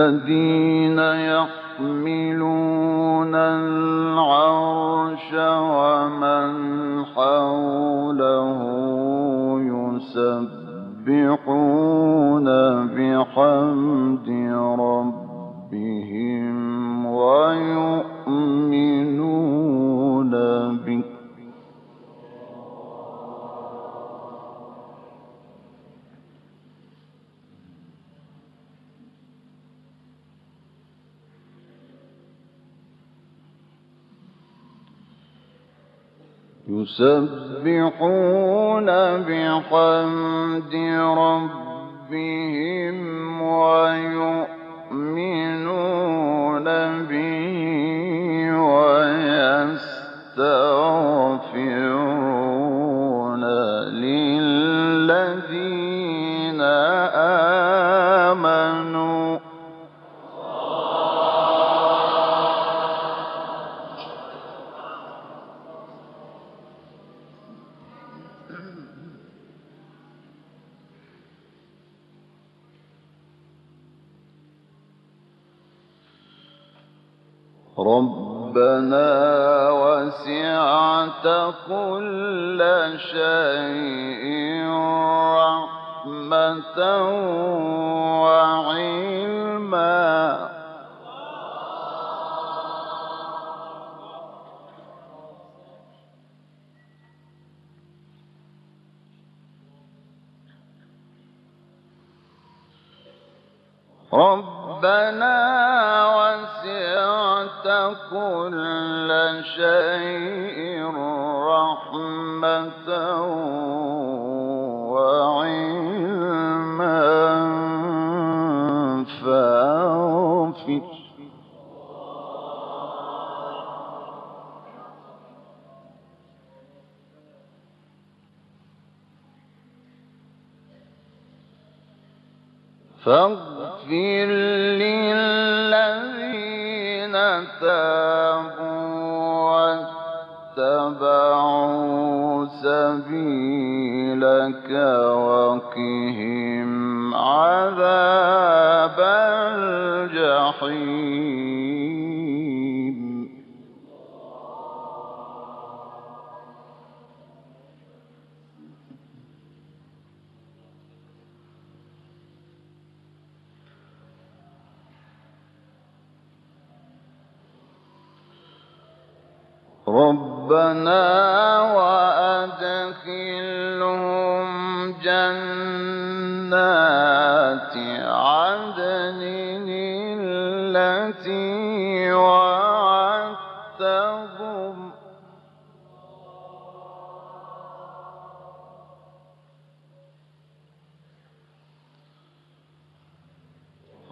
الذين يحملون يسبحون بحمد ربهم ويؤمنون ربنا وسعت كل شيء رحمة وعلما فاغفر. فاغفر. للذين تابوا واتبعوا سبيلك وقهم عذاب الجحيم.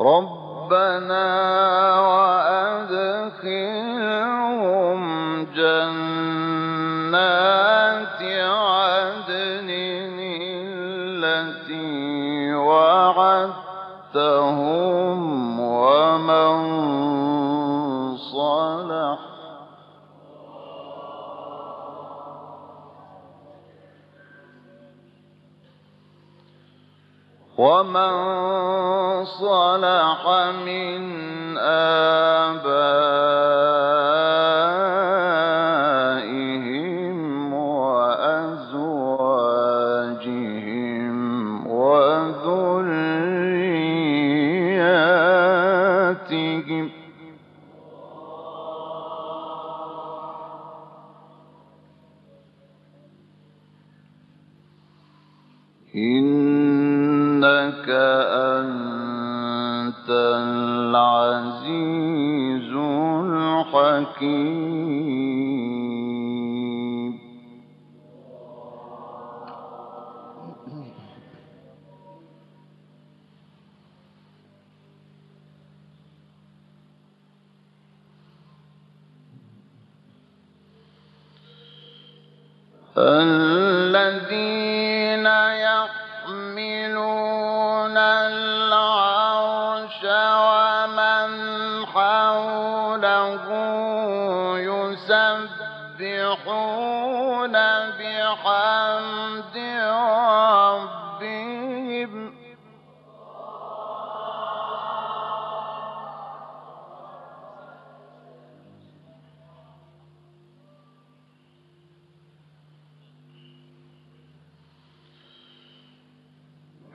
ربنا وأدخلهم جنات عدن التي وعدتهم ومن صلح. ومن صلح من آبائهم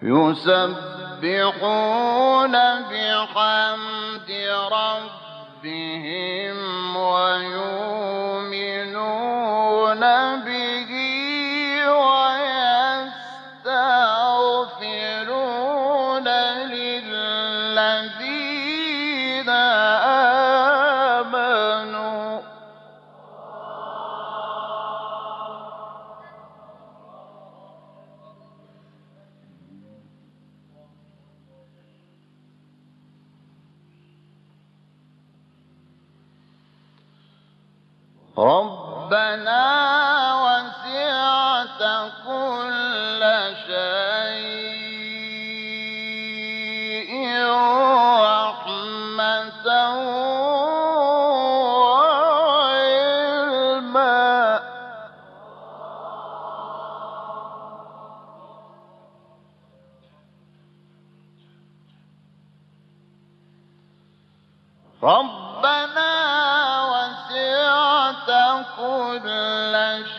يسبحون بحمد ربهم ويؤمنون به. ربنا وسعت كل شيء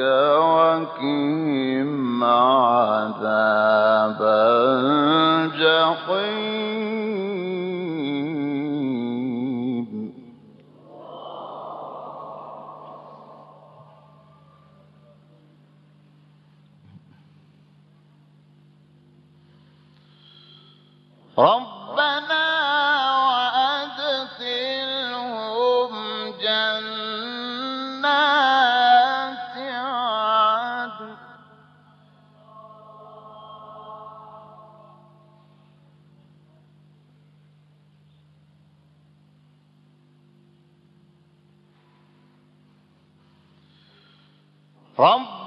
وقهم عذاب الجحيم رب From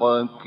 حقك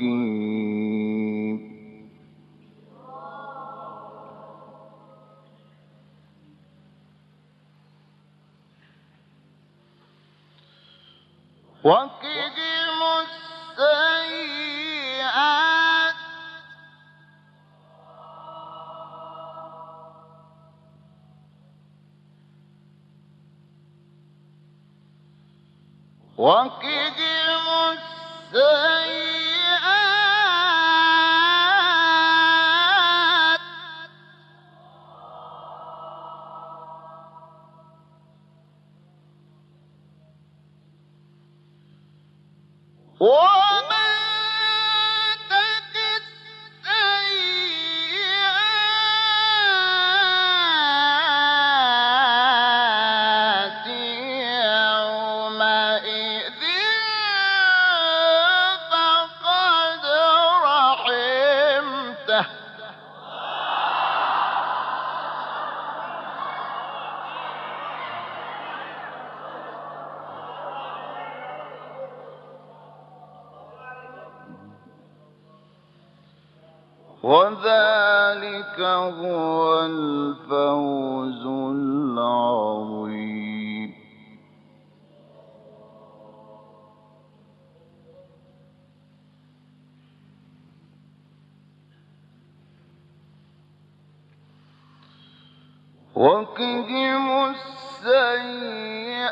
وقهم السيئات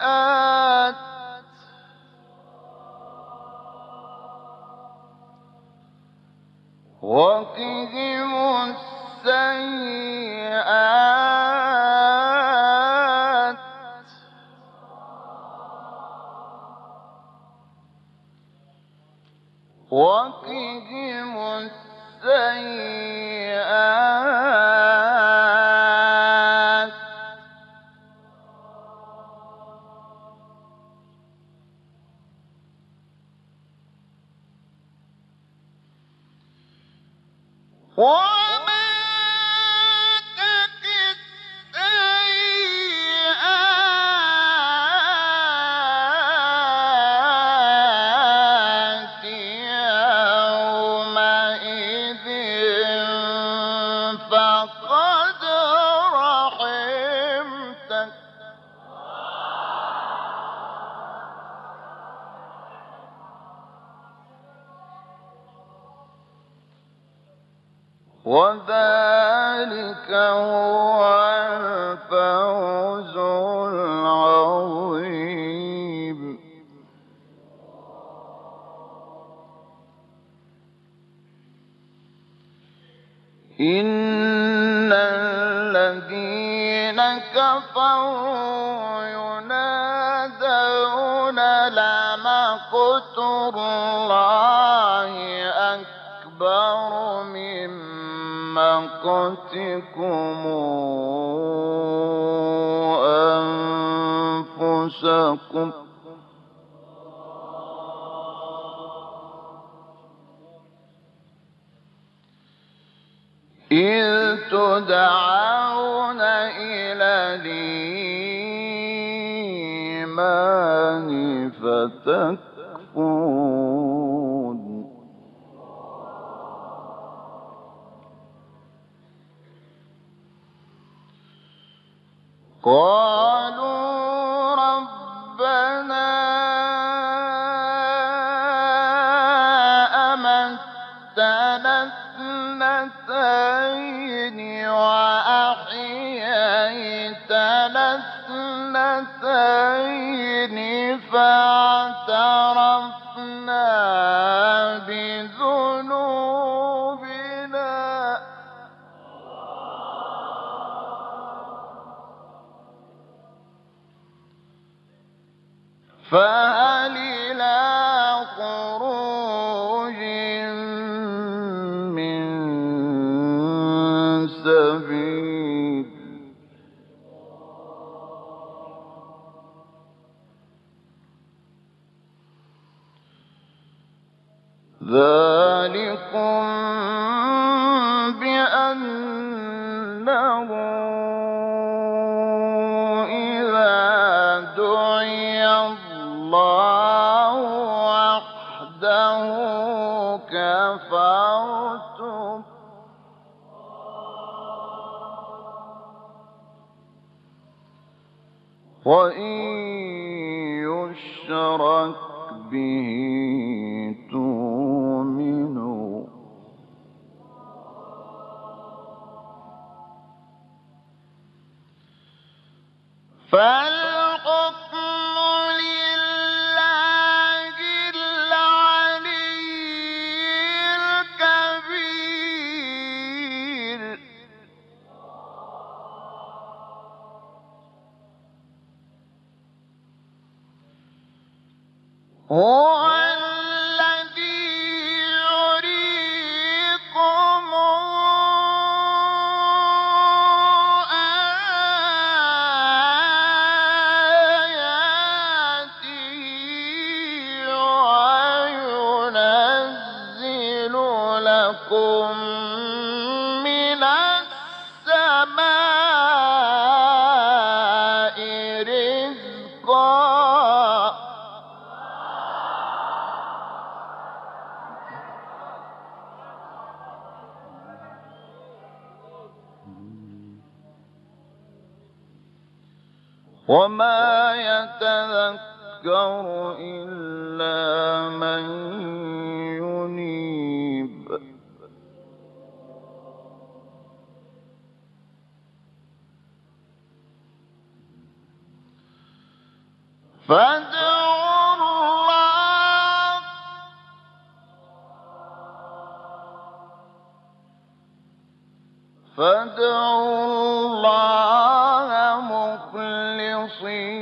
وقهم السيئات 我 إن الذين كفروا ينادون لمقت الله أكبر من مقتكم أنفسكم تكفرون قال هاتين فاعترفوا the فلا وما يتذكر swing.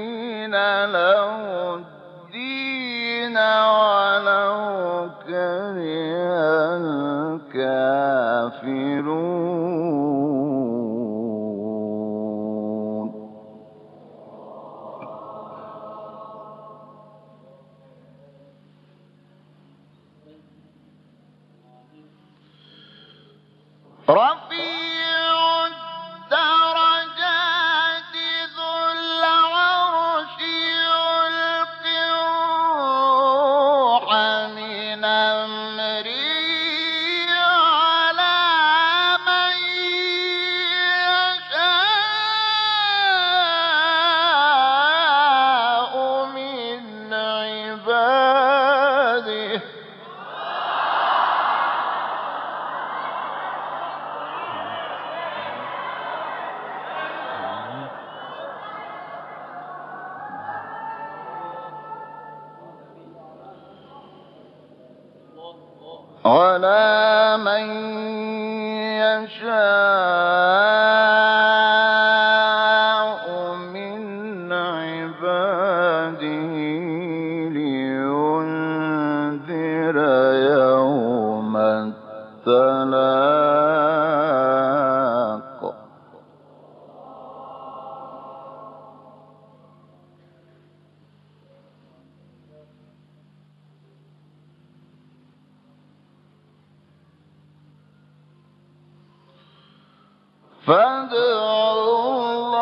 فادعوا الله.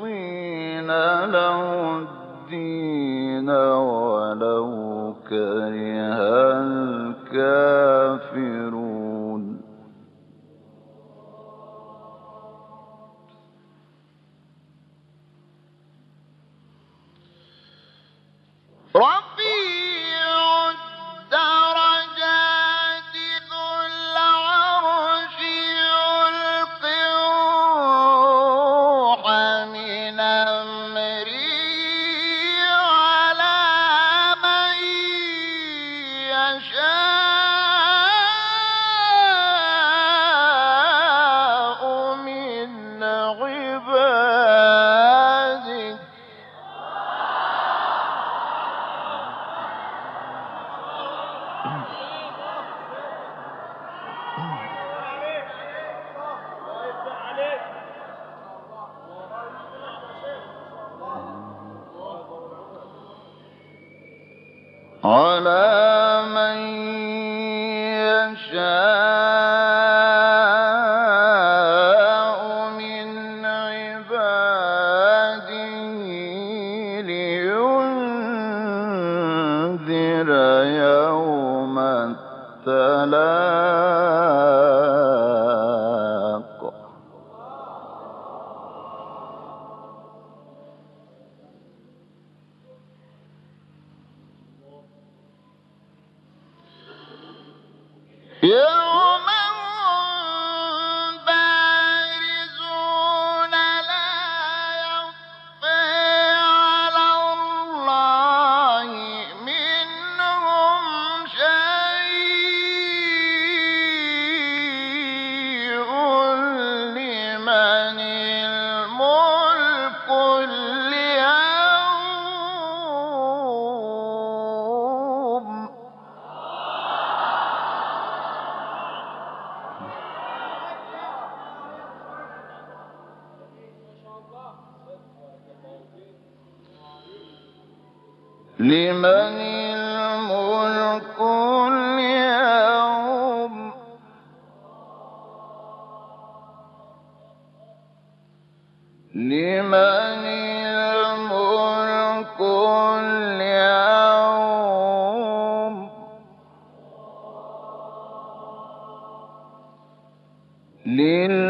مخلصين له الدين ولو كره الكافرين لل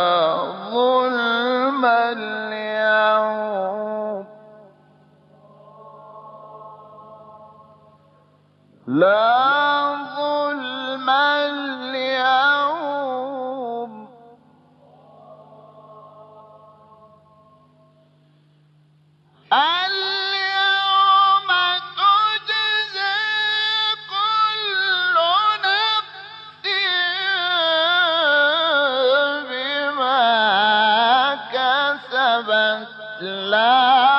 لا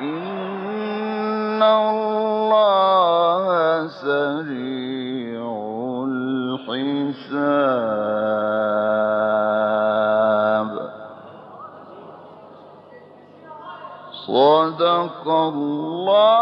إن الله سريع الحساب. صدق الله